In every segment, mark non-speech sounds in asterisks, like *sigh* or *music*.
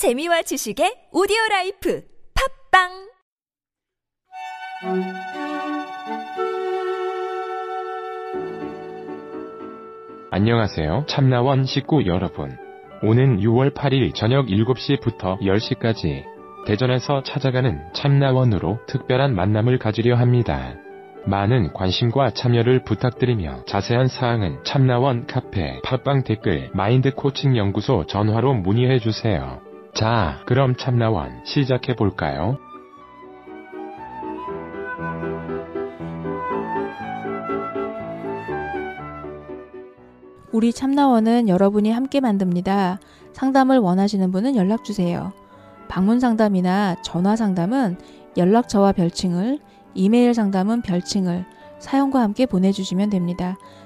재미와 지식의 오디오 라이프 팟빵 안녕하세요. 참나원 식구 여러분. 오는 6월 8일 저녁 7시부터 10시까지 대전에서 찾아가는 참나원으로 특별한 만남을 가지려 합니다. 많은 관심과 참여를 부탁드리며 자세한 사항은 참나원 카페 팟빵 댓글 마인드 코칭 연구소 전화로 문의해 주세요. 자, 그럼 참나원 시작해 볼까요? 우리 참나원은 여러분이 함께 만듭니다. 상담을 원하시는 분은 연락 주세요. 방문 상담이나 전화 상담은 연락처와 별칭을, 이메일 상담은 별칭을 사연과 함께 보내주시면 됩니다.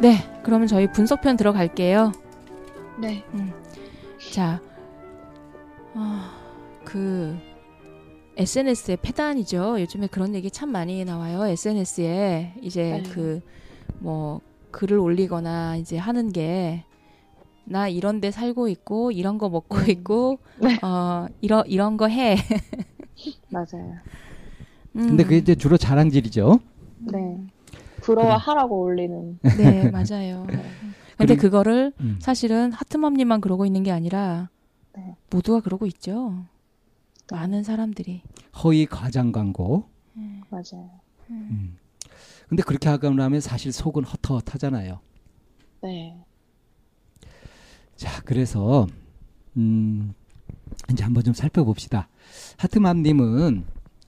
네, 그러면 저희 분석편 들어갈게요. 네. 자, 아, 그 SNS의 패단이죠. 요즘에 그런 얘기 참 많이 나와요. SNS에 이제 네. 그뭐 글을 올리거나 이제 하는 게 나 이런 데 살고 있고 이런 거 먹고 음. 있고 네. 어 이런 이런 거 해. 맞아요. 음, 근데 그게 이제 주로 자랑질이죠. 네. 부러워하라고 올리는. 네 *laughs* 맞아요. 근데 그리고- 그거를 음. 사실은 하트맘님만 그러고 있는 게 아니라 네. 모두가 그러고 있죠. 많은 사람들이. 허위 과장 광고. 맞아요. 음. 근데 그렇게 하고 나면 사실 속은 헛헛하잖아요. 네. 자, 그래서 음, 이제 한번 좀 살펴봅시다. 하트맘님은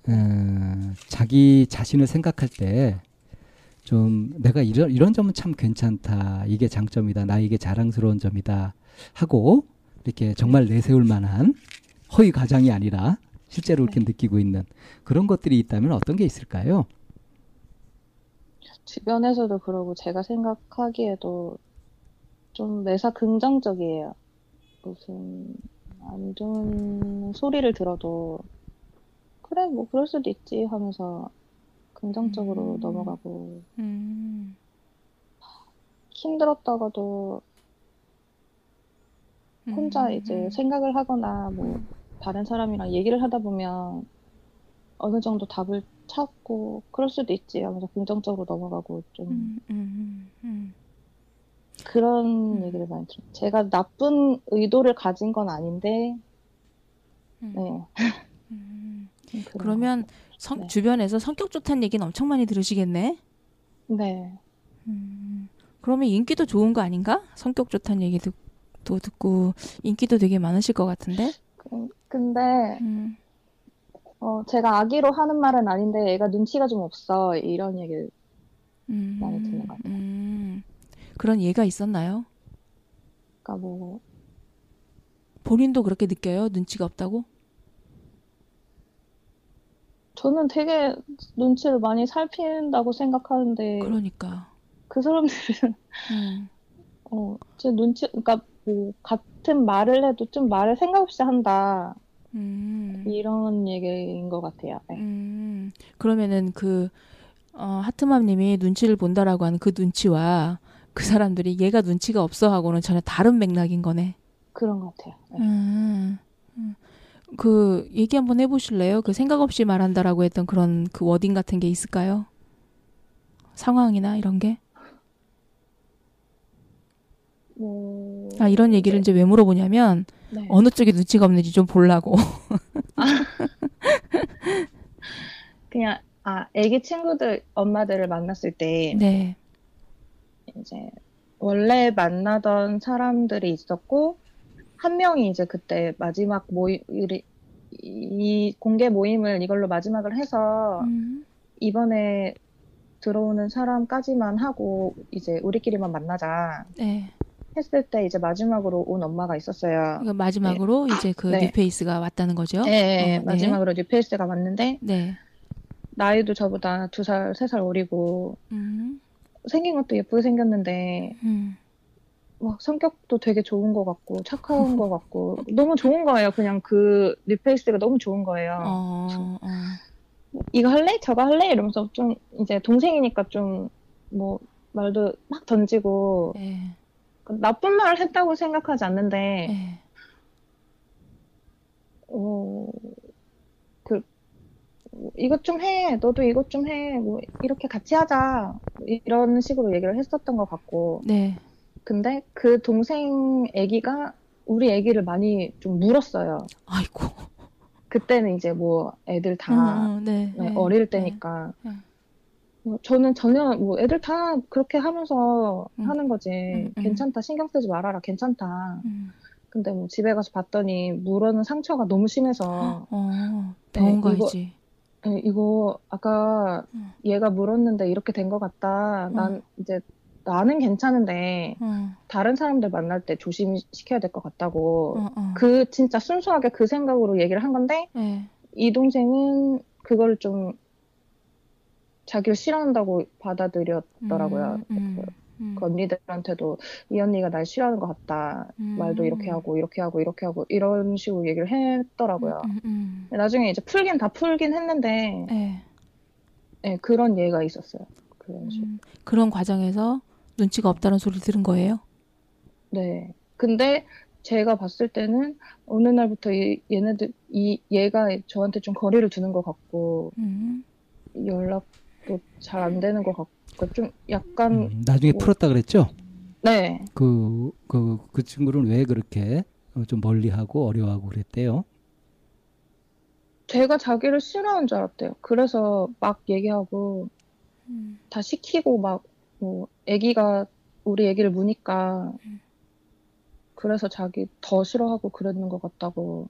어, 자기 자신을 생각할 때 좀 내가 이런 이런 점은 참 괜찮다. 이게 장점이다. 나에게 자랑스러운 점이다. 하고 이렇게 정말 내세울 만한 허위 과장이 아니라 실제로 이렇게 느끼고 있는 그런 것들이 있다면 어떤 게 있을까요? 주변에서도 그러고 제가 생각하기에도 좀 매사 긍정적이에요. 무슨 안 좋은 소리를 들어도 그래 뭐 그럴 수도 있지 하면서 긍정적으로 음. 넘어가고 음. 힘들었다가도 혼자 음, 이제 음. 생각을 하거나 뭐 다른 사람이랑 얘기를 하다 보면 어느 정도 답을 찾고 그럴 수도 있지 하면서 긍정적으로 넘어가고 좀 음, 음, 음, 그런 음. 얘기를 많이 들어요. 제가 나쁜 의도를 가진 건 아닌데 음, 네. 그러면 성, 네. 주변에서 성격 좋다는 얘기는 엄청 많이 들으시겠네. 거. 네. 음. 그러면 인기도 좋은 거 아닌가? 성격 좋다는 얘기도 또 듣고 인기도 되게 많으실 것 같은데. 그- 근데 음. 어, 제가 악의로 하는 말은 아닌데 얘가 눈치가 좀 없어 이런 얘기를 음. 많이 듣는 것 같아요. 음. 그런 예가 있었나요? 그러니까 뭐 본인도 그렇게 느껴요? 눈치가 없다고? 저는 되게 눈치를 많이 살핀다고 생각하는데 그러니까. 그 사람들은 *laughs* 음. 어, 제 눈치, 그러니까 뭐 같은 말을 해도 좀 말을 생각 없이 한다 음. 이런 얘기인 것 같아요. 네. 음, 그러면은 그, 어, 하트맘님이 눈치를 본다라고 하는 그 눈치와 그 사람들이 얘가 눈치가 없어 하고는 전혀 다른 맥락인 거네. 그런 것 같아요. 네. 음, 음. 그, 얘기 한번 해보실래요? 그 생각 없이 말한다라고 했던 그런 그 워딩 같은 게 있을까요? 상황이나 이런 게? 뭐, 아, 이런 얘기를 이제 왜 물어보냐면, 네. 어느 쪽에 눈치가 없는지 좀 보려고. *laughs* 그냥 아, 애기 친구들 엄마들을 만났을 때 네. 이제 원래 만나던 사람들이 있었고 한 명이 이제 그때 마지막 모임 이, 이 공개 모임을 이걸로 마지막을 해서 음, 이번에 들어오는 사람까지만 하고 이제 우리끼리만 만나자. 네. 했을 때 이제 마지막으로 온 엄마가 있었어요. 그러니까 마지막으로 이제 그 네. new face가 왔다는 거죠. 네, 네, 어, 네. 마지막으로 new face가 왔는데 네. 나이도 저보다 두 살, 세 살 어리고 음, 생긴 것도 예쁘게 생겼는데 음, 막 성격도 되게 좋은 것 같고 착한 것 같고 너무 좋은 거예요. 그냥 그 new face가 너무 좋은 거예요. 어, 어. 이거 할래? 저거 할래? 이러면서 좀 이제 동생이니까 좀 뭐 말도 막 던지고 네. 나쁜 말을 했다고 생각하지 않는데 네. 어, 그, 뭐, 이것 좀 해. 너도 이것 좀 해. 뭐, 이렇게 같이 하자. 이런 식으로 얘기를 했었던 것 같고. 네. 근데 그 동생 애기가 우리 애기를 많이 좀 물었어요. 아이고. 그때는 이제 뭐 애들 다 음, 음, 네, 네, 네, 어릴 네. 때니까. 네. 뭐 저는 전혀 뭐 애들 다 그렇게 하면서 음. 하는 거지. 음, 음. 괜찮다. 신경 쓰지 말아라. 괜찮다. 음. 근데 뭐 집에 가서 봤더니 물어는 상처가 너무 심해서 어, 병원 네, 이거- 가야지. 예, 이거 아까 음. 얘가 물었는데 이렇게 된 것 같다. 난 이제 나는 괜찮은데 어, 다른 사람들 만날 때 조심시켜야 될 것 같다고. 어, 어. 그 진짜 순수하게 그 생각으로 얘기를 한 건데 네. 이 동생은 그걸 좀 자기를 싫어한다고 받아들였더라고요. 음, 그, 음, 그 언니들한테도 이 언니가 날 싫어하는 것 같다. 음. 말도 이렇게 하고 이렇게 하고 이렇게 하고 이런 식으로 얘기를 했더라고요. 음, 음, 나중에 이제 풀긴 다 풀긴 했는데 네. 예, 그런 예가 있었어요. 그런. 음, 그런 과정에서 눈치가 없다는 소리를 들은 거예요. 네. 근데 제가 봤을 때는 어느 날부터 이, 얘네들, 이, 얘가 저한테 좀 거리를 두는 것 같고, 음. 연락도 잘 안 되는 것 같고, 좀 약간, 음, 나중에 뭐- 풀었다 그랬죠? 네. 그, 그, 그 친구는 왜 그렇게 어, 좀 멀리하고 어려워하고 그랬대요? 제가 자기를 싫어하는 줄 알았대요. 그래서 막 얘기하고, 음. 다 시키고 막, 뭐, 애기가 우리 애기를 무니까, 그래서 자기 더 싫어하고 그랬는 것 같다고.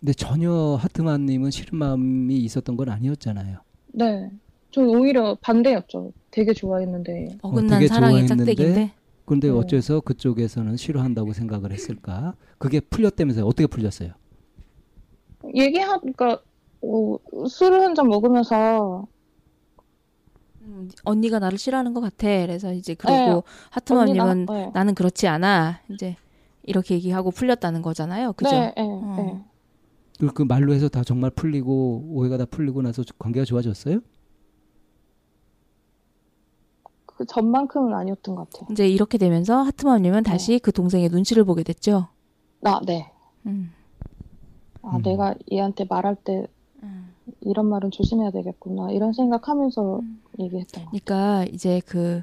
근데 전혀 하트만님은 싫은 마음이 있었던 건 아니었잖아요. 네. 전 오히려 반대였죠. 되게 좋아했는데. 어긋난 되게 사랑의 짝대기인데. 그런데 네. 어째서 그쪽에서는 싫어한다고 생각을 했을까? 그게 풀렸다면서요? 어떻게 풀렸어요? 얘기하니까 어, 술을 한 잔 먹으면서 음, 언니가 나를 싫어하는 것 같아. 그래서 이제 그러고 하트맘님은 언니 나- 네. 나는 그렇지 않아. 이제 이렇게 얘기하고 풀렸다는 거잖아요. 그죠? 네, 네, 어. 네. 그, 그 말로 해서 다 정말 풀리고 오해가 다 풀리고 나서 관계가 좋아졌어요? 그 전만큼은 아니었던 것 같아요. 이제 이렇게 되면서 하트맘님은 네. 다시 그 동생의 눈치를 보게 됐죠. 나, 네. 음. 아, 음. 내가 얘한테 말할 때 음. 이런 말은 조심해야 되겠구나. 이런 생각하면서 얘기했던 것 같아요. 그러니까 이제 그,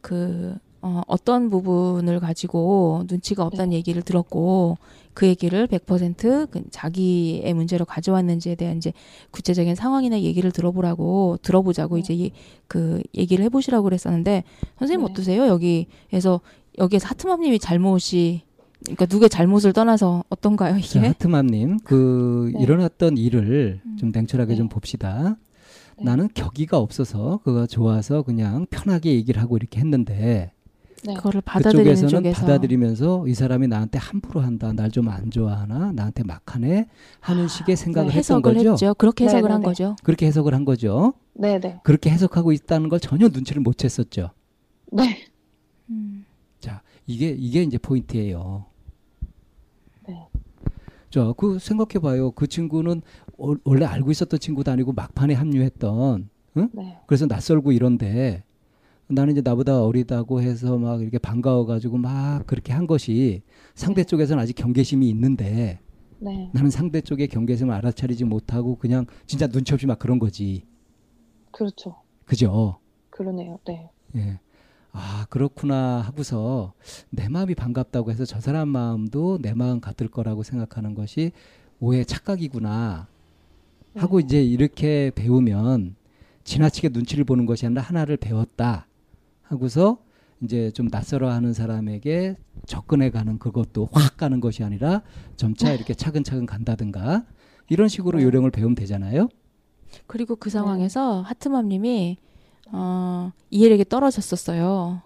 그, 어, 어떤 부분을 가지고 눈치가 없다는 얘기를 들었고, 그 얘기를 100%그 자기의 문제로 가져왔는지에 대한 이제 구체적인 상황이나 얘기를 들어보라고, 들어보자고 네. 이제 이, 그 얘기를 해보시라고 그랬었는데, 선생님 네. 어떠세요? 여기에서, 여기에서 하트맘님이 잘못이, 그러니까 누구의 잘못을 떠나서 어떤가요, 자, 이게? 하트맘님, 그 네. 일어났던 일을 음. 좀 냉철하게 네. 좀 봅시다. 네. 나는 격의가 없어서 그가 좋아서 그냥 편하게 얘기를 하고 이렇게 했는데 네. 그거를 받아들이는 그쪽에서는 쪽에서. 받아들이면서 이 사람이 나한테 함부로 한다, 날 좀 안 좋아하나, 나한테 막하네 하는 식의 생각을 했던 해석을 거죠. 했죠. 그렇게 해석을 네, 한 네, 네. 거죠. 그렇게 해석을 한 거죠. 네, 네. 그렇게 해석하고 있다는 걸 전혀 눈치를 못 챘었죠. 네. 음. 자, 이게 이게 이제 포인트예요. 네. 자, 그 생각해 봐요. 그 친구는 어- 원래 알고 있었던 친구도 아니고 막판에 합류했던 네. 그래서 낯설고 이런데 나는 이제 나보다 어리다고 해서 막 이렇게 반가워가지고 막 그렇게 한 것이 상대 네. 쪽에서는 아직 경계심이 있는데 네. 나는 상대 쪽의 경계심을 알아차리지 못하고 그냥 진짜 눈치 없이 막 그런 거지. 그렇죠. 그죠? 그러네요. 네. 예. 아, 그렇구나 하고서 내 마음이 반갑다고 해서 저 사람 마음도 내 마음 같을 거라고 생각하는 것이 오해 착각이구나 하고 네. 이제 이렇게 배우면 지나치게 눈치를 보는 것이 아니라 하나를 배웠다 하고서 이제 좀 낯설어 하는 사람에게 접근해 가는 그것도 확 가는 것이 아니라 점차 이렇게 차근차근 간다든가 이런 식으로 네. 요령을 배우면 되잖아요. 그리고 그 상황에서 하트맘님이 어, 이해력이 떨어졌었어요.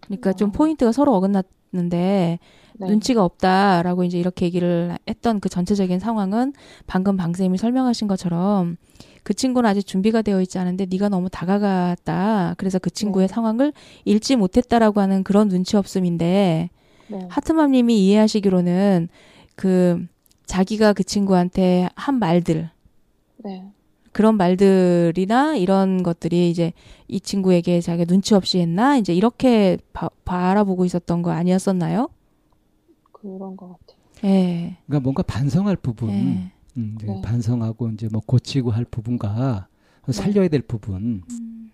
그러니까 좀 어. 포인트가 서로 어긋났 있는데 네. 눈치가 없다라고 이제 이렇게 얘기를 했던 그 전체적인 상황은 방금 방쌤이 설명하신 것처럼 그 친구는 아직 준비가 되어 있지 않은데 네가 너무 다가갔다. 그래서 그 친구의 네. 상황을 읽지 못했다라고 하는 그런 눈치 없음인데 네. 하트맘님이 이해하시기로는 그 자기가 그 친구한테 한 말들 네. 그런 말들이나 이런 것들이 이제 이 친구에게 자기가 눈치 없이 했나 이제 이렇게 바, 바라보고 있었던 거 아니었었나요? 그런 것 같아요. 예. 그러니까 뭔가 반성할 부분, 예. 음, 이제 네. 반성하고 이제 뭐 고치고 할 부분과 살려야 될 부분, 음,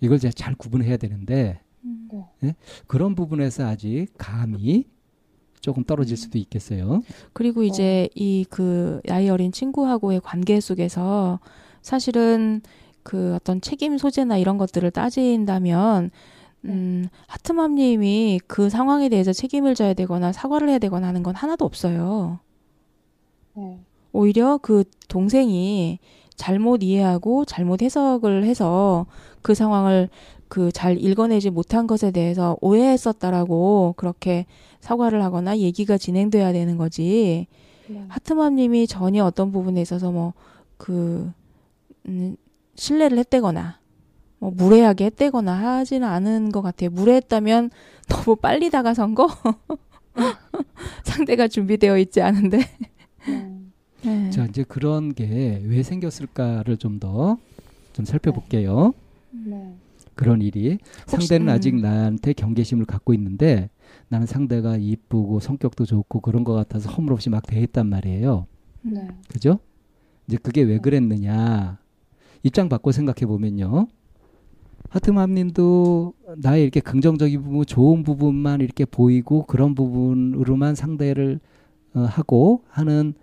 이걸 이제 잘 구분해야 되는데 음. 예? 그런 부분에서 아직 감이 조금 떨어질 수도 있겠어요. 그리고 이제 이그 나이 어린 친구하고의 관계 속에서 사실은 그 어떤 책임 소재나 이런 것들을 따진다면 음, 하트맘님이 그 상황에 대해서 책임을 져야 되거나 사과를 해야 되거나 하는 건 하나도 없어요. 네. 오히려 그 동생이 잘못 이해하고 잘못 해석을 해서 그 상황을 그 잘 읽어내지 못한 것에 대해서 오해했었다라고 그렇게 사과를 하거나 얘기가 진행돼야 되는 거지. 네. 하트맘님이 전혀 어떤 부분에 있어서 뭐그 음, 신뢰를 했대거나 뭐 무례하게 했대거나 하지는 않은 것 같아요. 무례했다면 *laughs* 너무 빨리 다가선 거 *laughs* 상대가 준비되어 있지 않은데. 네. 네. 자 이제 그런 게 왜 생겼을까를 좀 더좀 살펴볼게요. 네. 그런 일이 혹시- 상대는 음. 아직 나한테 경계심을 갖고 있는데 나는 상대가 이쁘고 성격도 좋고 그런 것 같아서 허물없이 막 대했단 말이에요. 네. 그죠? 이제 그게 왜 그랬느냐 입장 바꿔 생각해 보면요. 하트맘님도 나의 이렇게 긍정적인 부분, 좋은 부분만 이렇게 보이고 그런 부분으로만 상대를 어, 하고 하는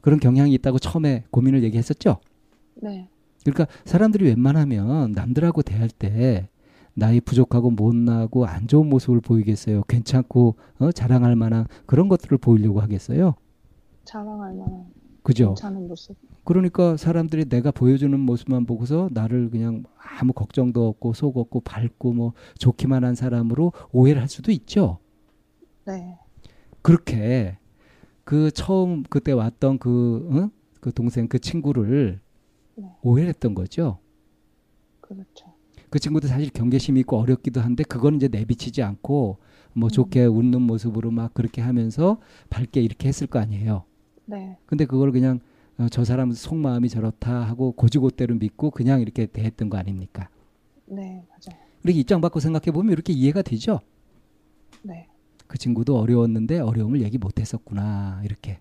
그런 경향이 있다고 처음에 고민을 얘기했었죠. 네. 그러니까 사람들이 웬만하면 남들하고 대할 때 나이 부족하고 못나고 안 좋은 모습을 보이겠어요. 괜찮고 어, 자랑할 만한 그런 것들을 보이려고 하겠어요. 자랑할 만한 그죠? 그러니까 사람들이 내가 보여주는 모습만 보고서 나를 그냥 아무 걱정도 없고 속 없고 밝고 뭐 좋기만 한 사람으로 오해를 할 수도 있죠. 네. 그렇게 그 처음 그때 왔던 그, 어? 그 동생 그 친구를 네. 오해를 했던 거죠. 그렇죠. 그 친구도 사실 경계심이 있고 어렵기도 한데 그건 이제 내비치지 않고 뭐 음. 좋게 웃는 모습으로 막 그렇게 하면서 밝게 이렇게 했을 거 아니에요. 네. 근데 그걸 그냥 어, 저 사람 속마음이 저렇다 하고 고지고대로 믿고 그냥 이렇게 대했던 거 아닙니까? 네. 맞아요. 이렇게 입장 바꿔 생각해 보면 이렇게 이해가 되죠. 네. 그 친구도 어려웠는데 어려움을 얘기 못 했었구나 이렇게.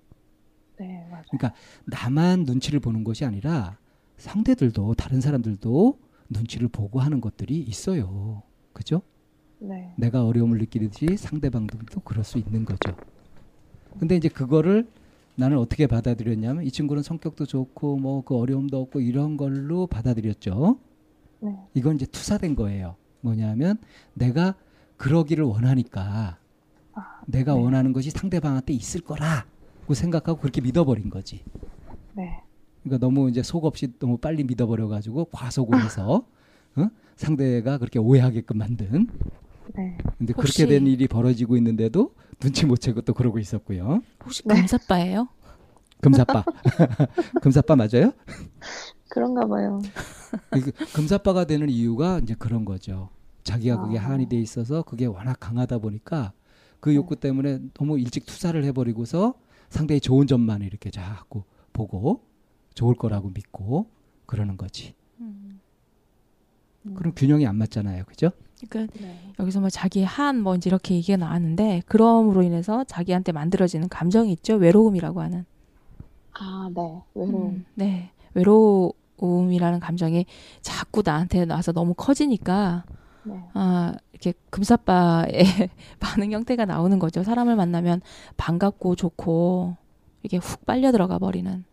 네. 맞아요. 그러니까 나만 눈치를 보는 것이 아니라 상대들도 다른 사람들도 눈치를 보고 하는 것들이 있어요. 그죠? 네. 내가 어려움을 느끼듯이 상대방도 그럴 수 있는 거죠. 근데 이제 그거를 나는 어떻게 받아들였냐면 이 친구는 성격도 좋고 뭐 그 어려움도 없고 이런 걸로 받아들였죠. 네. 이건 이제 투사된 거예요. 뭐냐면 내가 그러기를 원하니까 아, 내가 네. 원하는 것이 상대방한테 있을 거라고 생각하고 그렇게 믿어버린 거지. 네. 그러니까 너무 이제 속 없이 너무 빨리 믿어버려 가지고 과속을 해서 어? 상대가 그렇게 오해하게끔 만든. 네. 근데 혹시- 그렇게 된 일이 벌어지고 있는데도 눈치 못 채고 또 그러고 있었고요. 혹시 네. 금사빠예요? 금사빠. *laughs* 금사빠 맞아요? 그런가 봐요. 그 금사빠가 되는 이유가 이제 그런 거죠. 자기가 그게 아. 한이 돼 있어서 그게 워낙 강하다 보니까 그 네. 욕구 때문에 너무 일찍 투사를 해버리고서 상대의 좋은 점만 이렇게 자꾸 보고 좋을 거라고 믿고 그러는 거지. 음. 그럼 균형이 안 맞잖아요. 그죠? 그러니까 네. 여기서 뭐 자기 한 뭐 이제 이렇게 얘기가 나왔는데 그럼으로 인해서 자기한테 만들어지는 감정이 있죠. 외로움이라고 하는. 아, 네. 외로움. 음, 네. 외로움이라는 감정이 자꾸 나한테 나와서 너무 커지니까 네. 아, 이렇게 금사빠의 *laughs* 반응 형태가 나오는 거죠. 사람을 만나면 반갑고 좋고 이게 훅 빨려 들어가 버리는.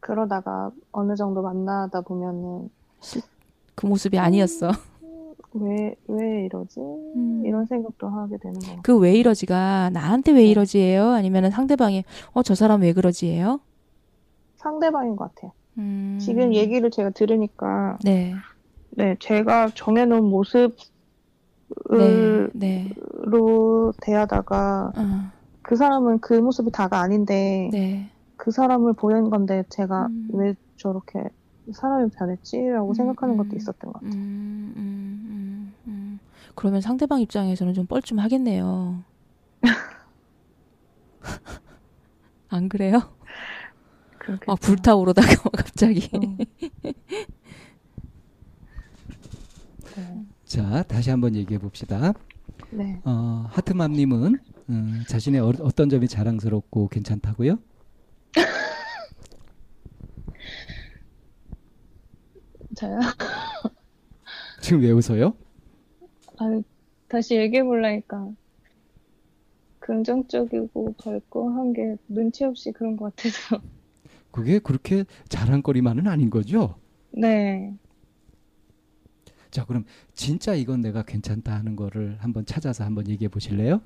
그러다가 어느 정도 만나다 보면은 그 모습이 아니었어. *laughs* 왜, 왜 이러지? 음. 이런 생각도 하게 되는 것 같아요. 그 왜 이러지가 나한테 왜 이러지예요? 아니면은 상대방이 어 저 사람 왜 그러지예요? 상대방인 것 같아요. 음. 지금 얘기를 제가 들으니까, 네. 네, 제가 정해놓은 모습 으로 네. 대하다가 어, 그 사람은 그 모습이 다가 아닌데 네. 그 사람을 보는 건데 제가 음. 왜 저렇게 사람이 변했지라고 음, 생각하는 것도 음. 있었던 것 같아요. 음, 음, 음, 음. 그러면 상대방 입장에서는 좀 뻘쭘하겠네요. *laughs* 안 그래요? 그렇게 막 불타오르다가 *laughs* 갑자기. *laughs* 네. 자, 다시 한번 얘기해 봅시다. 네. 어, 하트맘님은 음, 자신의 어, 어떤 점이 자랑스럽고 괜찮다고요? 저요? *laughs* 지금 왜 웃어요? 아, 다시 얘기해 보려니까 긍정적이고 밝고 한 게 눈치 없이 그런 것 같아서. *laughs* 그게 그렇게 자랑거리만은 아닌 거죠? 네. 자, 그럼 진짜 이건 내가 괜찮다 하는 거를 한번 찾아서 한번 얘기해 보실래요?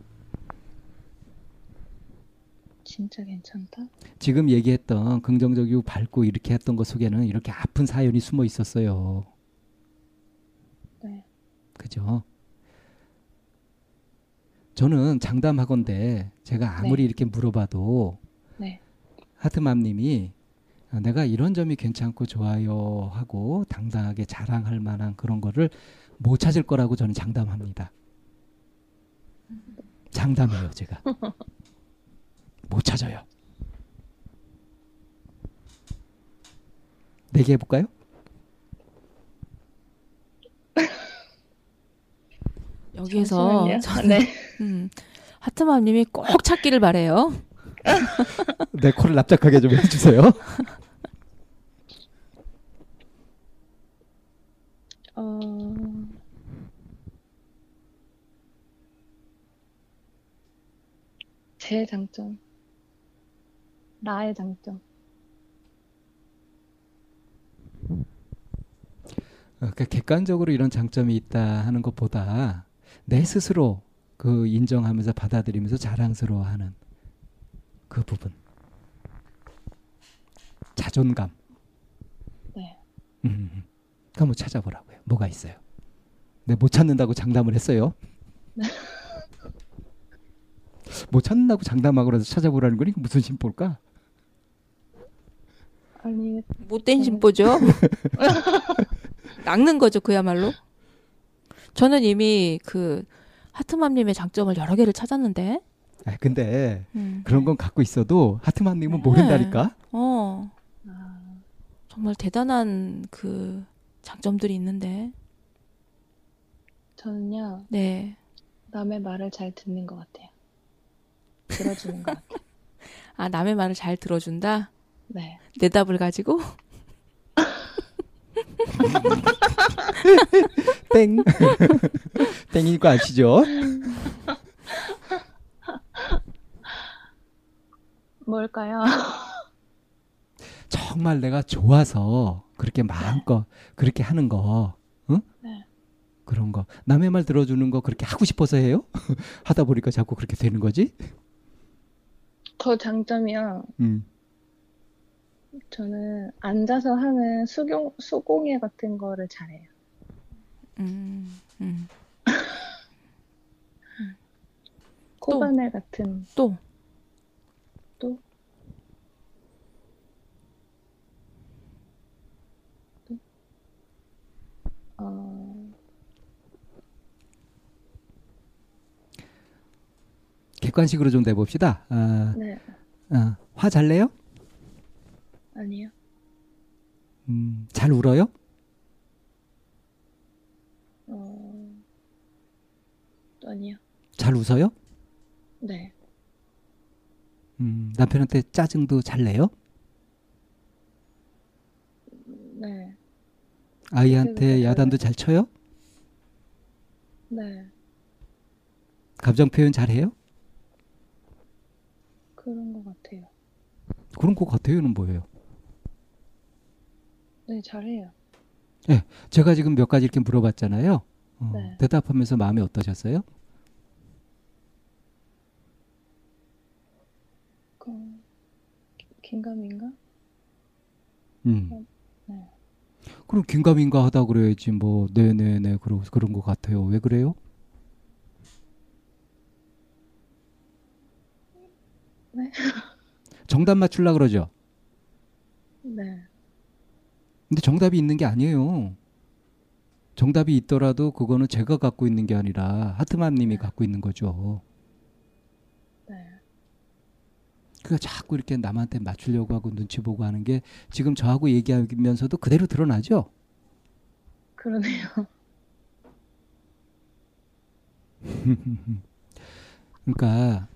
진짜 괜찮다? 지금 얘기했던 긍정적이고 밝고 이렇게 했던 것 속에는 이렇게 아픈 사연이 숨어 있었어요. 네. 그죠? 저는 장담하건대 제가 아무리 네. 이렇게 물어봐도 네. 하트맘님이 아, 내가 이런 점이 괜찮고 좋아요 하고 당당하게 자랑할 만한 그런 거를 못 찾을 거라고 저는 장담합니다. *laughs* 장담해요, 제가. *laughs* 못 찾아요. 내기 해 볼까요? *laughs* 여기에서. 저는 네. *laughs* 음, 하트맘님이 꼭 찾기를 바래요. *laughs* 내 코를 납작하게 좀 해주세요. 어... 제 장점. 나의 장점. 어, 그러니까 객관적으로 이런 장점이 있다 하는 것보다 내 스스로 그 인정하면서 받아들이면서 자랑스러워하는 그 부분. 자존감. 네. 음, 그 한번 찾아보라고요. 뭐가 있어요? 네, 못 찾는다고 장담을 했어요. *laughs* 못 찾는다고 장담하고 서 찾아보라는 거니 무슨 심보일까? 아니, 못된 네. 심보죠. *laughs* *laughs* 낚는 거죠, 그야말로. 저는 이미 그 하트맘님의 장점을 여러 개를 찾았는데. 아, 근데 음. 그런 건 갖고 있어도 하트만님은 네. 모른다니까. 어, 아, 정말 대단한 그 장점들이 있는데. 저는요, 네. 남의 말을 잘 듣는 것 같아요. 들어주는 것 같아요. *laughs* 아, 남의 말을 잘 들어준다? 네. 내 답을 가지고? *laughs* 땡. *laughs* 땡인 거 아시죠? 뭘까요? 정말 내가 좋아서 그렇게 마음껏 그렇게 하는 거, 응? 네. 그런 거. 남의 말 들어주는 거 그렇게 하고 싶어서 해요? *laughs* 하다 보니까 자꾸 그렇게 되는 거지? 저 장점이요. 음. 저는 앉아서 하는 수공, 수공예 같은 거를 잘해요. 음, 음. *laughs* 코바늘 같은 또, 또 또? 어, 객관식으로 좀 내봅시다. 아, 네, 아, 화잘 내요? 아니요. 음, 잘 울어요? 어, 아니요. 잘 웃어요? 네, 음, 남편한테 짜증도 잘 내요? 네, 아이한테 야단도. 잘 쳐요? 네. 감정 표현 잘 해요? 그런 것 같아요. 그런 거 같아요는 뭐예요? 네, 잘해요. 네, 제가 지금 몇 가지 이렇게 물어봤잖아요. 어, 네. 대답하면서 마음이 어떠셨어요? 그, 긴가민가? 음. 어, 네. 그럼 긴가민가 하다 그래야지 뭐 네네네 그러, 그런 것 같아요. 왜 그래요? 네. 정답 맞출라 그러죠? 네. 근데 정답이 있는 게 아니에요. 정답이 있더라도 그거는 제가 갖고 있는 게 아니라 하트맘님이 갖고 있는 거죠. 네. 그러니까 자꾸 이렇게 남한테 맞추려고 하고 눈치 보고 하는 게 지금 저하고 얘기하면서도 그대로 드러나죠. 그러네요. *laughs* 그러니까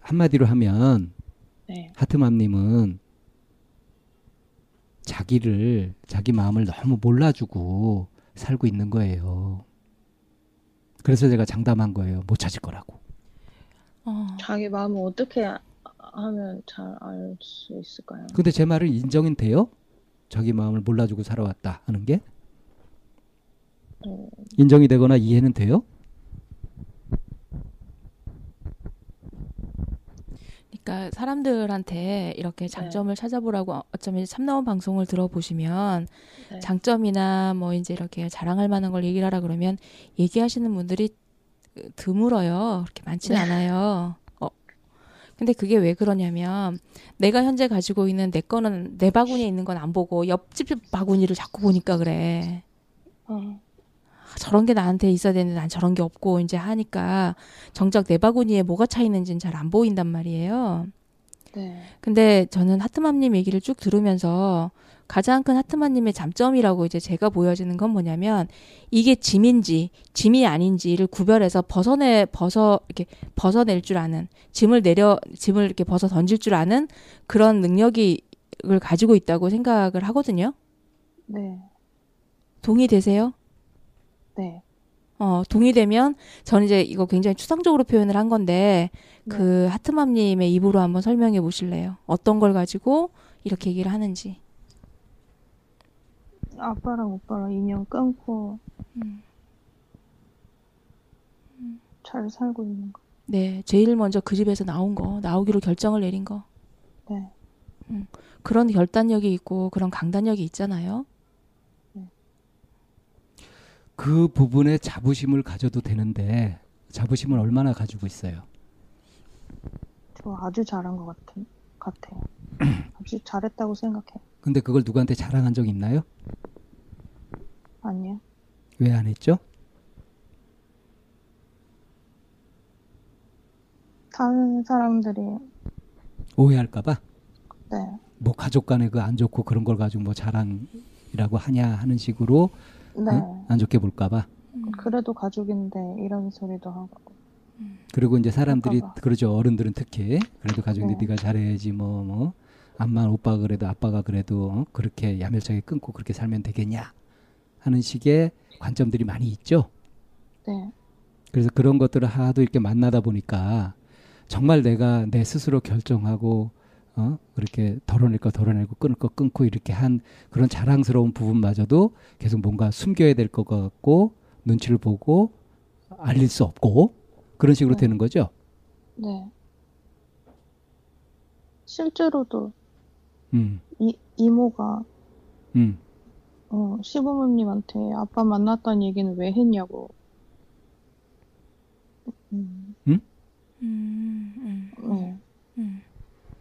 한마디로 하면 네. 하트맘님은 자기를 자기 마음을 너무 몰라주고 살고 있는 거예요. 그래서 제가 장담한 거예요. 못 찾을 거라고. 어, 자기 마음을 어떻게 아- 하면 잘 알 수 있을까요? 근데 제 말은 인정은 돼요? 자기 마음을 몰라주고 살아왔다 하는 게 어, 인정이 되거나 이해는 돼요? 그러니까 사람들한테 이렇게 장점을 찾아보라고 어쩌면 참나원 방송을 들어보시면 네. 장점이나 뭐 이제 이렇게 자랑할 만한 걸 얘기를 하라 그러면 얘기하시는 분들이 드물어요. 그렇게 많진 않아요. 어. 근데 그게 왜 그러냐면 내가 현재 가지고 있는 내 거는 내 바구니에 있는 건 안 보고 옆집 바구니를 자꾸 보니까 그래. 어, 아, 저런 게 나한테 있어야 되는데 난 저런 게 없고 이제 하니까 정작 내 바구니에 뭐가 차 있는지는 잘 안 보인단 말이에요. 네. 근데 저는 하트맘님 얘기를 쭉 들으면서 가장 큰 하트맘님의 장점이라고 이제 제가 보여지는 건 뭐냐면 이게 짐인지 짐이 아닌지를 구별해서 벗어내 벗어 이렇게 벗어낼 줄 아는 짐을 내려 짐을 이렇게 벗어 던질 줄 아는 그런 능력이 을 가지고 있다고 생각을 하거든요. 네. 동의되세요? 네. 어, 동의되면 저는 이제 이거 굉장히 추상적으로 표현을 한 건데 그 하트맘님의 입으로 한번 설명해 보실래요? 어떤 걸 가지고 이렇게 얘기를 하는지. 아빠랑 오빠랑 인연 끊고 음. 잘 살고 있는 거. 네, 제일 먼저 그 집에서 나온 거, 나오기로 결정을 내린 거. 네. 그런 결단력이 있고 그런 강단력이 있잖아요. 그 부분에 자부심을 가져도 되는데 자부심을 얼마나 가지고 있어요? 저 아주 잘한 것 같은 같아요. *clears throat* 아주 잘했다고 생각해. 근데 그걸 누구한테 자랑한 적 있나요? 아니요. 왜 안 했죠? 다른 사람들이 오해할까봐? 네. 뭐 가족 간에 그 안 좋고 그런 걸 가지고 뭐 자랑이라고 하냐 하는 식으로 네. 어? 안 좋게 볼까봐. 그래도 가족인데 이런 소리도 하고. 그리고 이제 사람들이 그럴까봐. 그러죠 어른들은 특히 그래도 가족인데 네. 네가 잘해야지 뭐뭐 암만 오빠가 그래도 아빠가 그래도 어? 그렇게 야멸차게 끊고 그렇게 살면 되겠냐 하는 식의 관점들이 많이 있죠. 네. 그래서 그런 것들을 하도 이렇게 만나다 보니까 정말 내가 내 스스로 결정하고 어 그렇게 덜어낼 거 덜어내고 끊을 거 끊고 이렇게 한 그런 자랑스러운 부분마저도 계속 뭔가 숨겨야 될 것 같고 눈치를 보고 알릴 수 없고 그런 식으로 네. 되는 거죠. 네. 실제로도 음, 이 이모가 음. 어, 시부모님한테 아빠 만났다는 얘기는 왜 했냐고. 음, 음, 음, 네. 음,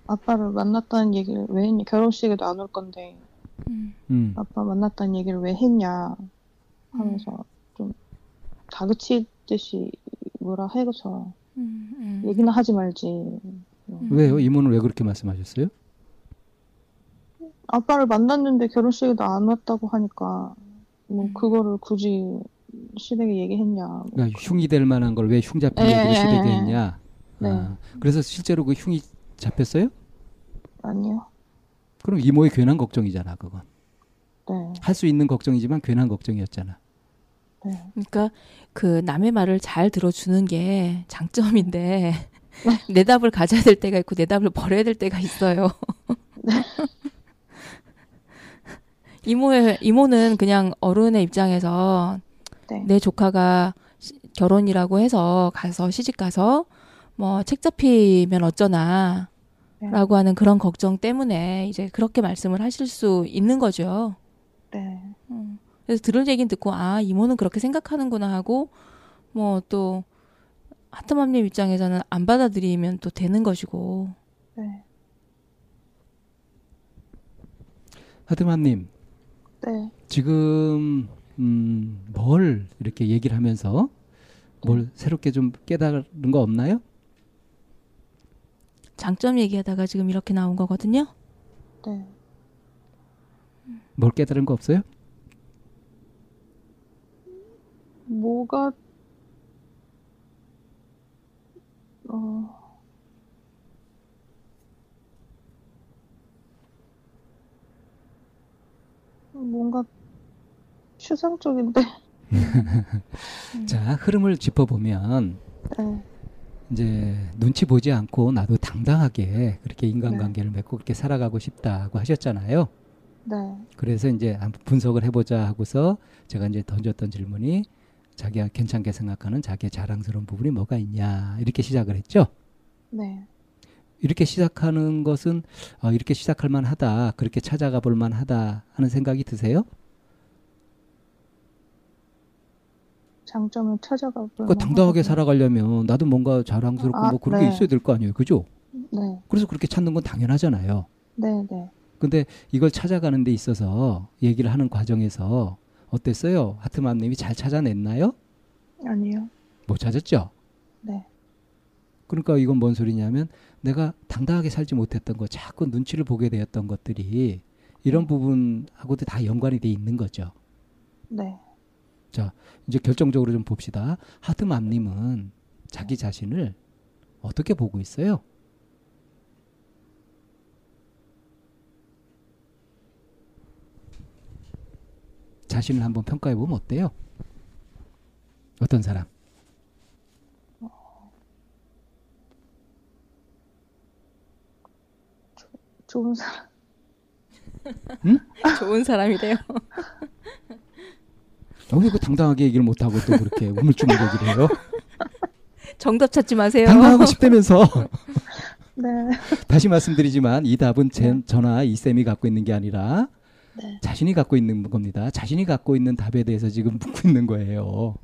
아빠를 만났다는 얘기를 왜 했냐. 결혼식에도 안 올 건데 음. 음. 아빠 만났다는 얘기를 왜 했냐 하면서 좀 다그치듯이 뭐라 해서 음, 음. 얘기는 하지 말지. 음. 왜요? 이모는 왜 그렇게 말씀하셨어요? 아빠를 만났는데 결혼식에도 안 왔다고 하니까 뭐 음. 그거를 굳이 시댁에 얘기했냐. 뭐 그러니까 흉이 될 만한 걸 왜 흉 잡힌 예, 얘기를 예, 시대게 예. 했냐? 네. 아, 그래서 실제로 그 흉이 잡혔어요? 아니요. 그럼 이모의 괜한 걱정이잖아, 그건. 네. 할 수 있는 걱정이지만 괜한 걱정이었잖아. 네. 그러니까 그 남의 말을 잘 들어주는 게 장점인데 *laughs* 내 답을 가져야 될 때가 있고 내 답을 버려야 될 때가 있어요. *laughs* 이모의 이모는 그냥 어른의 입장에서 네. 내 조카가 시- 결혼이라고 해서 가서 시집 가서 뭐 책 잡히면 어쩌나 네. 라고 하는 그런 걱정 때문에 이제 그렇게 말씀을 하실 수 있는 거죠. 네. 음. 그래서 들은 얘기는 듣고 아 이모는 그렇게 생각하는구나 하고 뭐 또 하트맘님 입장에서는 안 받아들이면 또 되는 것이고. 네. 하트맘님 네. 지금 음, 뭘 이렇게 얘기를 하면서 뭘 새롭게 좀 깨달은 거 없나요? 장점 얘기하다가 지금 이렇게 나온 거거든요. 네. 뭘 깨달은 거 없어요? 뭐가 어 뭔가 추상적인데 *laughs* 자 흐름을 짚어보면 네. 이제 눈치 보지 않고 나도 당당하게 그렇게 인간관계를 맺고 그렇게 살아가고 싶다고 하셨잖아요. 네. 그래서 이제 분석을 해보자 하고서 제가 이제 던졌던 질문이 자기가 괜찮게 생각하는 자기의 자랑스러운 부분이 뭐가 있냐 이렇게 시작을 했죠. 네. 이렇게 시작하는 것은 아, 이렇게 시작할 만하다 그렇게 찾아가 볼 만하다 하는 생각이 드세요? 장점을 찾아가 보면 그 당당하게 살아가려면 나도 뭔가 자랑스럽고 아, 뭐 그런 게 네. 있어야 될 거 아니에요, 그죠? 네. 그래서 그렇게 찾는 건 당연하잖아요. 네, 네. 근데 이걸 찾아가는 데 있어서 얘기를 하는 과정에서 어땠어요? 하트맘 님이 잘 찾아냈나요? 아니요. 못 찾았죠? 네. 그러니까 이건 뭔 소리냐면 내가 당당하게 살지 못했던 거, 자꾸 눈치를 보게 되었던 것들이 이런 부분하고도 다 연관이 돼 있는 거죠. 네. 이제 결정적으로 좀 봅시다. 하트맘님은 자기 자신을 어떻게 보고 있어요? 자신을 한번 평가해 보면 어때요? 어떤 사람? 좋은 사람. 좋은 사람이래요. *laughs* 어, 왜그 당당하게 얘기를 못 하고 또 그렇게 우물쭈물 얘기를 해요? *laughs* 정답 찾지 마세요. 당당하고 싶다면서. *laughs* 네. 다시 말씀드리지만 이 답은 제, 저나 이 쌤이 갖고 있는 게 아니라 네. 자신이 갖고 있는 겁니다. 자신이 갖고 있는 답에 대해서 지금 묻고 있는 거예요.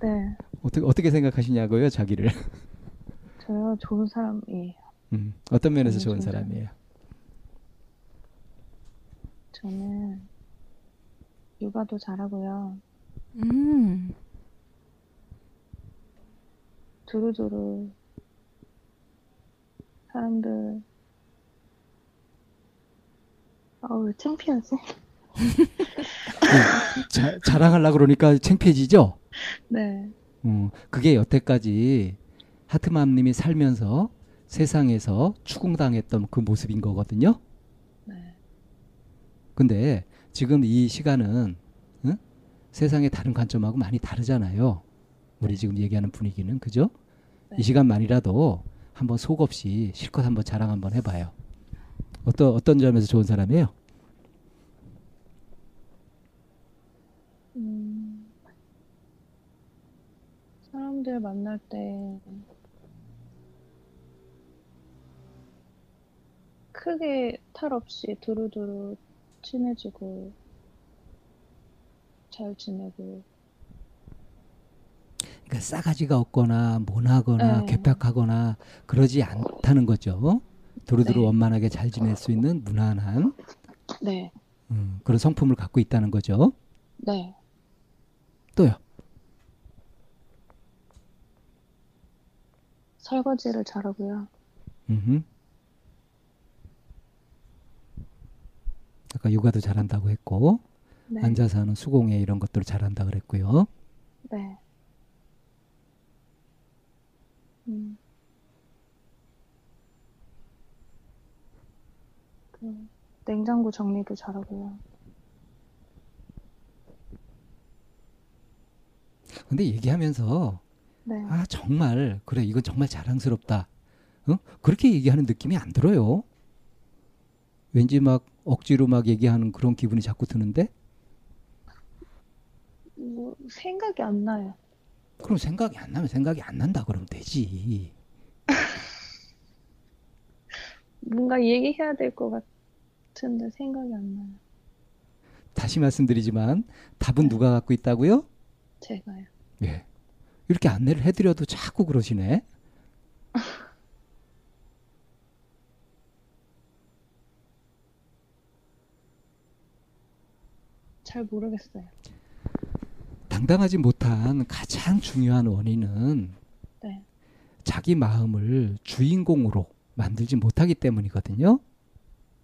네. 어떻게, 어떻게 생각하시냐고요, 자기를? *laughs* 저요 좋은 사람이에요. 음, 어떤 면에서 좋은 좋은 사람이에요? 저는 육아도 잘하고요. 음. 두루두루 사람들 아왜 창피하지? *laughs* 자, 자랑하려고 그러니까 창피해지죠? 네. 음, 그게 여태까지 하트맘님이 살면서 세상에서 추궁당했던 그 모습인 거거든요. 네. 근데 지금 이 시간은 응? 세상의 다른 관점하고 많이 다르잖아요. 우리 지금 얘기하는 분위기는 그죠? 네. 이 시간만이라도 한번 속 없이 실컷 한번 자랑 한번 해봐요. 어떤 어떤 점에서 좋은 사람이에요? 음, 사람들 만날 때 크게 탈 없이 두루두루 친해지고 잘 지내고 그러니까 싸가지가 없거나 모나거나 네. 괴팍하거나 그러지 않다는 거죠. 두루두루 네. 원만하게 잘 지낼 수 있는 무난한 네, 음, 그런 성품을 갖고 있다는 거죠. 네. 또요. 설거지를 잘하고요. 음흠. 아까 육아도 잘한다고 했고 네, 앉아서 하는 수공예 이런 것들을 잘한다 그랬고요. 네. 음. 그 냉장고 정리도 잘하고요. 근데 얘기하면서 네, 아 정말 그래 이건 정말 자랑스럽다. 어? 그렇게 얘기하는 느낌이 안 들어요. 왠지 막 억지로 막 얘기하는 그런 기분이 자꾸 드는데 뭐 생각이 안 나요. 그럼 생각이 안 나면 생각이 안 난다 그러면 되지. *laughs* 뭔가 얘기해야 될 것 같은데 생각이 안 나요. 다시 말씀드리지만 답은 누가 갖고 있다고요? 제가요. 예. 이렇게 안내를 해드려도 자꾸 그러시네. *laughs* 잘 모르겠어요. 당당하지 못한 가장 중요한 원인은 네. 자기 마음을 주인공으로 만들지 못하기 때문이거든요.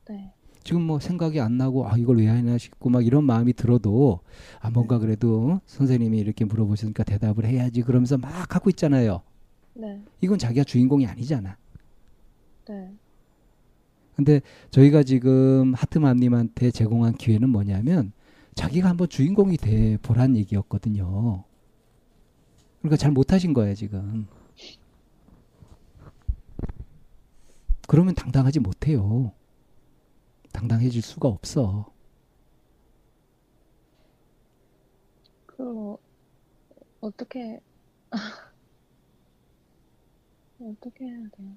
네. 지금 뭐 생각이 안 나고 아 이걸 왜 하나 싶고 막 이런 마음이 들어도 아 뭔가 그래도 선생님이 이렇게 물어보시니까 대답을 해야지 그러면서 막 하고 있잖아요. 네. 이건 자기가 주인공이 아니잖아. 네. 근데 저희가 지금 하트맘님한테 제공한 기회는 뭐냐면 자기가 한번 주인공이 돼 보란 얘기였거든요. 그러니까 잘 못하신 거예요 지금. 그러면 당당하지 못해요. 당당해질 수가 없어. 그거 어떻게 *laughs* 어떻게 해야 돼요?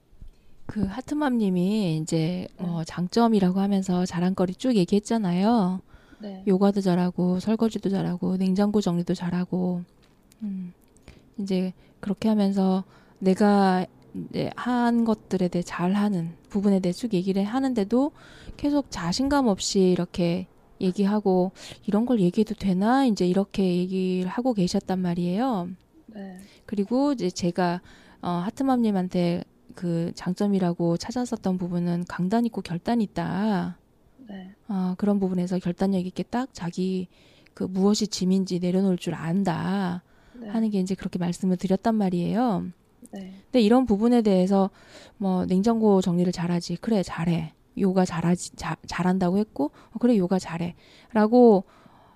그 하트맘님이 이제 뭐 장점이라고 하면서 자랑거리 쭉 얘기했잖아요. 네. 요가도 잘하고 설거지도 잘하고 냉장고 정리도 잘하고 음, 이제 그렇게 하면서 내가 이제 한 것들에 대해 잘하는 부분에 대해 쭉 얘기를 하는데도 계속 자신감 없이 이렇게 얘기하고 이런 걸 얘기해도 되나 이제 이렇게 얘기를 하고 계셨단 말이에요. 네. 그리고 이제 제가 어, 하트맘님한테 그 장점이라고 찾았었던 부분은 강단 있고 결단 있다. 네. 어, 그런 부분에서 결단력 있게 딱 자기 그 무엇이 짐인지 내려놓을 줄 안다 네. 하는 게 이제 그렇게 말씀을 드렸단 말이에요. 네. 근데 이런 부분에 대해서 뭐 냉장고 정리를 잘하지 그래 잘해 요가 잘하지 자, 잘한다고 했고 어, 그래 요가 잘해라고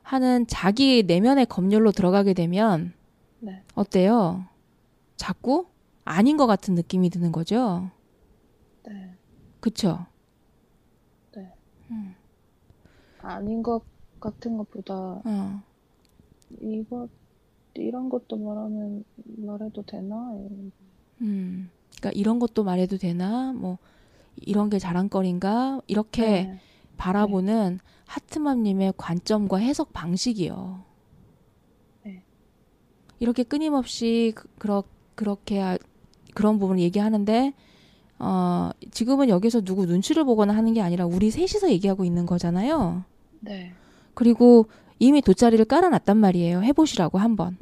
하는 자기 내면의 검열로 들어가게 되면 네. 어때요? 자꾸 아닌 것 같은 느낌이 드는 거죠. 네. 그쵸? 네. 음, 아닌 것 같은 것보다 어. 이거 이런 것도 말하면 말해도 되나? 이런 음, 그러니까 이런 것도 말해도 되나? 뭐 이런 게 자랑거리인가? 이렇게 네. 바라보는 하트맘님의 관점과 해석 방식이요. 네. 이렇게 끊임없이 그, 그렇, 그렇게 하- 그런 부분을 얘기하는데 어, 지금은 여기서 누구 눈치를 보거나 하는 게 아니라 우리 셋이서 얘기하고 있는 거잖아요. 네. 그리고 이미 돗자리를 깔아놨단 말이에요. 해보시라고 한번.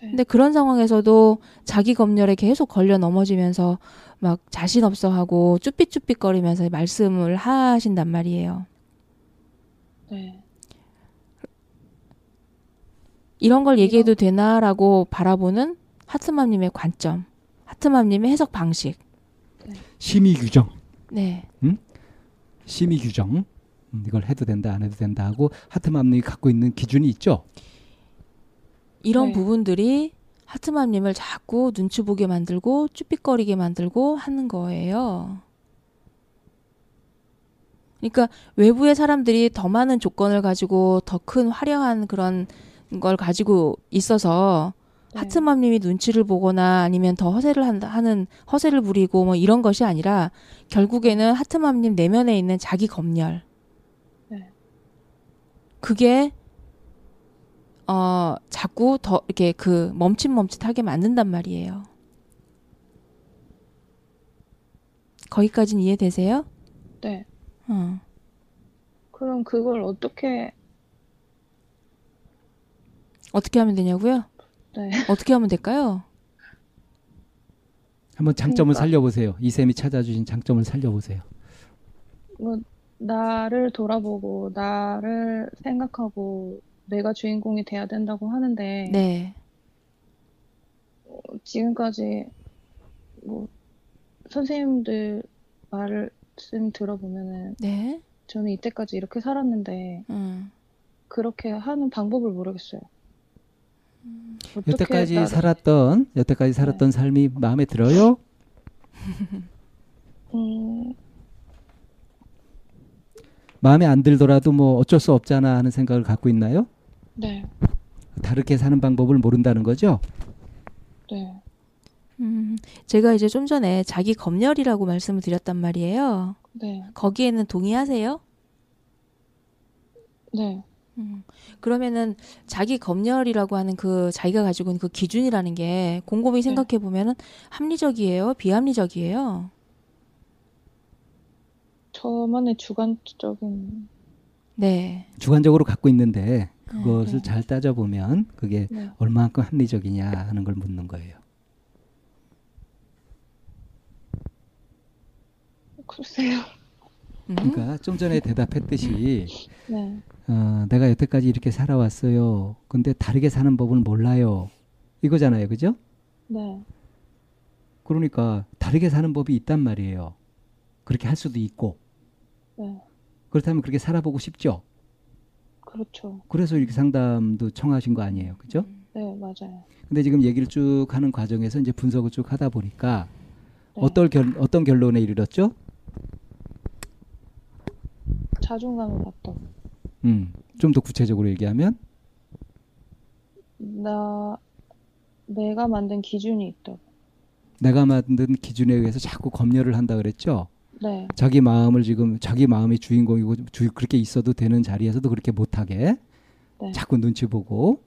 네. 근데 그런 상황에서도 자기 검열에 계속 걸려 넘어지면서 막 자신 없어 하고 쭈삣쭈삣거리면서 말씀을 하신단 말이에요. 네. 이런 걸 얘기해도 되나라고 바라보는 하트맘님의 관점, 하트맘님의 해석 방식. 심의 규정, 네. 심의 규정. 음, 이걸 해도 된다, 안 해도 된다 하고 하트맘님이 갖고 있는 기준이 있죠. 이런 네. 부분들이 하트맘님을 자꾸 눈치 보게 만들고 쭈삣거리게 만들고 하는 거예요. 그러니까 외부의 사람들이 더 많은 조건을 가지고 더 큰 화려한 그런 걸 가지고 있어서 네. 하트맘님이 눈치를 보거나 아니면 더 허세를 한다, 하는 허세를 부리고 뭐 이런 것이 아니라 결국에는 하트맘님 내면에 있는 자기 검열. 네. 그게 어 자꾸 더 이렇게 그 멈칫멈칫하게 만든단 말이에요. 거기까지는 이해되세요? 네. 어. 그럼 그걸 어떻게 어떻게 하면 되냐고요? 네. 어떻게 하면 될까요? 한번 장점을 그러니까. 살려보세요. 이 쌤이 찾아주신 장점을 살려보세요. 뭐 나를 돌아보고 나를 생각하고 내가 주인공이 돼야 된다고 하는데 네. 어, 지금까지 뭐 선생님들 말씀 들어보면은 네. 저는 이때까지 이렇게 살았는데 음. 그렇게 하는 방법을 모르겠어요. 어떻게 여태까지 나를- 살았던 여태까지 살았던 삶이 마음에 들어요? *laughs* 음, 마음에 안 들더라도 뭐 어쩔 수 없잖아 하는 생각을 갖고 있나요? 네, 다르게 사는 방법을 모른다는 거죠? 네, 음, 제가 이제 좀 전에 자기 검열이라고 말씀을 드렸단 말이에요. 네, 거기에는 동의하세요? 네, 음. 그러면은 자기 검열이라고 하는 그 자기가 가지고 있는 그 기준이라는 게 곰곰이 생각해 보면은 합리적이에요, 비합리적이에요. 저만의 주관적인 네. 주관적으로 갖고 있는데 그것을 네. 잘 따져보면 그게 네. 얼마만큼 합리적이냐 하는 걸 묻는 거예요. 글쎄요. 음. 그러니까 좀 전에 대답했듯이 네. 어, 내가 여태까지 이렇게 살아왔어요. 근데 다르게 사는 법을 몰라요. 이거잖아요. 그죠? 네. 그러니까 다르게 사는 법이 있단 말이에요. 그렇게 할 수도 있고. 네. 그렇다면 그렇게 살아보고 싶죠? 그렇죠. 그래서 이렇게 상담도 청하신 거 아니에요. 그죠? 네, 맞아요. 근데 지금 얘기를 쭉 하는 과정에서 이제 분석을 쭉 하다 보니까 네. 어떤 결, 어떤 결론에 이르렀죠? 자존감이 낮다고. 음, 좀 더 구체적으로 얘기하면 나 내가 만든 기준이 있다고. 내가 만든 기준에 의해서 자꾸 검열을 한다 그랬죠? 네. 자기 마음을 지금 자기 마음이 주인공이고 주, 그렇게 있어도 되는 자리에서도 그렇게 못하게 네. 자꾸 눈치 보고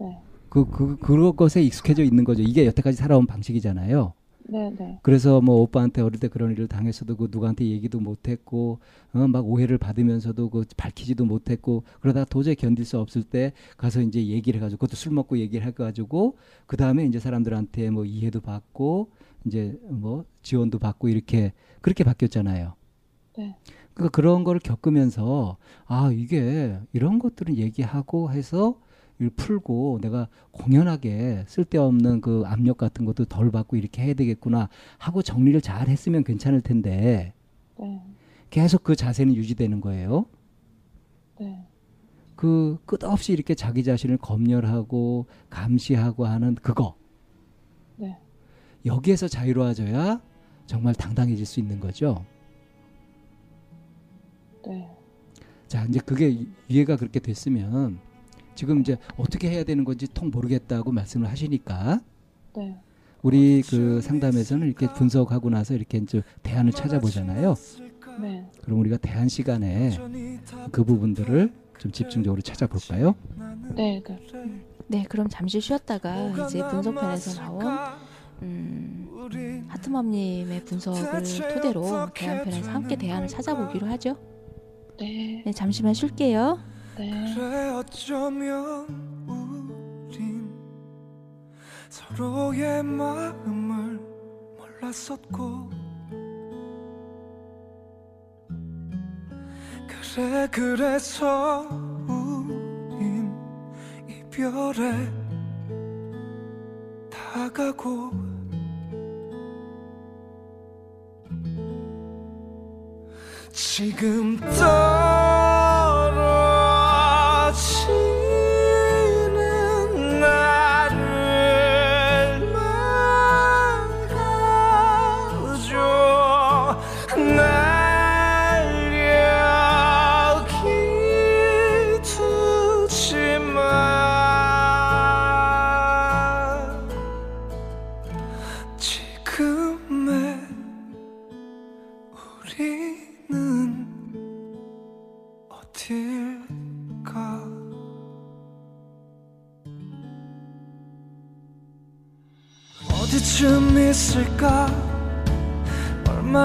네. 그, 그, 그런 것에 익숙해져 있는 거죠. 이게 여태까지 살아온 방식이잖아요. 네, 네. 그래서 뭐 오빠한테 어릴 때 그런 일을 당했어도 그 누구한테 얘기도 못했고 어, 막 오해를 받으면서도 그 밝히지도 못했고 그러다가 도저히 견딜 수 없을 때 가서 이제 얘기를 해가지고 그것도 술 먹고 얘기를 해가지고 그 다음에 이제 사람들한테 뭐 이해도 받고 이제 뭐 지원도 받고 이렇게 그렇게 바뀌었잖아요. 네. 그러니까 그런 거를 겪으면서 아 이게 이런 것들은 얘기하고 해서 이걸 풀고 내가 공연하게 쓸데없는 그 압력 같은 것도 덜 받고 이렇게 해야 되겠구나 하고 정리를 잘 했으면 괜찮을 텐데 네. 계속 그 자세는 유지되는 거예요. 네. 그 끝없이 이렇게 자기 자신을 검열하고 감시하고 하는 그거 네. 여기에서 자유로워져야 정말 당당해질 수 있는 거죠. 네. 자, 이제 그게 이해가 그렇게 됐으면 지금 이제 어떻게 해야 되는 건지 통 모르겠다고 말씀을 하시니까 네. 우리 그 상담에서는 이렇게 분석하고 나서 이렇게 이제 대안을 찾아보잖아요. 네. 그럼 우리가 대안 시간에 그 부분들을 좀 집중적으로 찾아볼까요? 네. 네. 네, 그럼 잠시 쉬었다가 이제 분석편에서 나온 음, 하트맘님의 분석을 토대로 대안 편에서 함께 대안을 찾아보기로 하죠. 네. 네, 잠시만 쉴게요. 네. 그래 어쩌면 우린 서로의 마음을 몰랐었고 그래 그래서 우린 이별에 다가고 지금 떨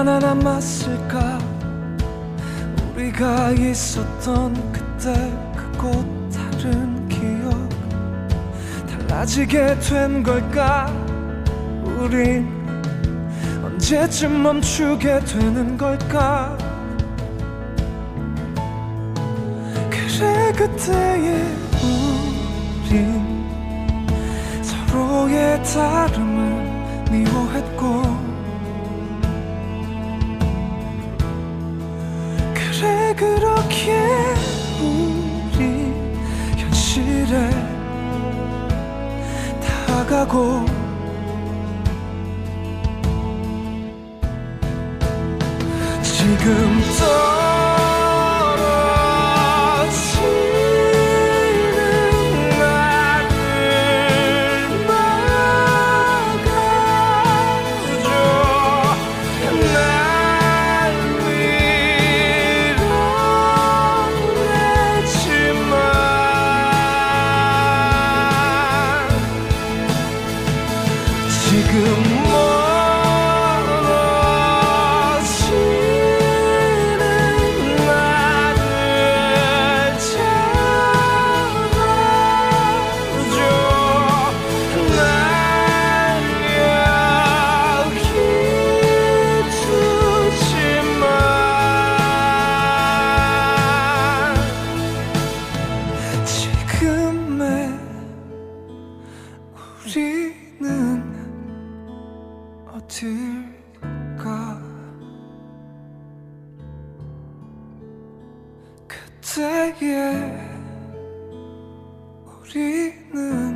얼마나 남았을까? 우리가 있었던 그때 그곳 다른 기억 달라지게 된 걸까? 우린 언제쯤 멈추게 되는 걸까? 그래 그때의 우린 서로의 다름을 미워했고 그렇게 우리 현실에 다가고 지금 떨 그때의 우리는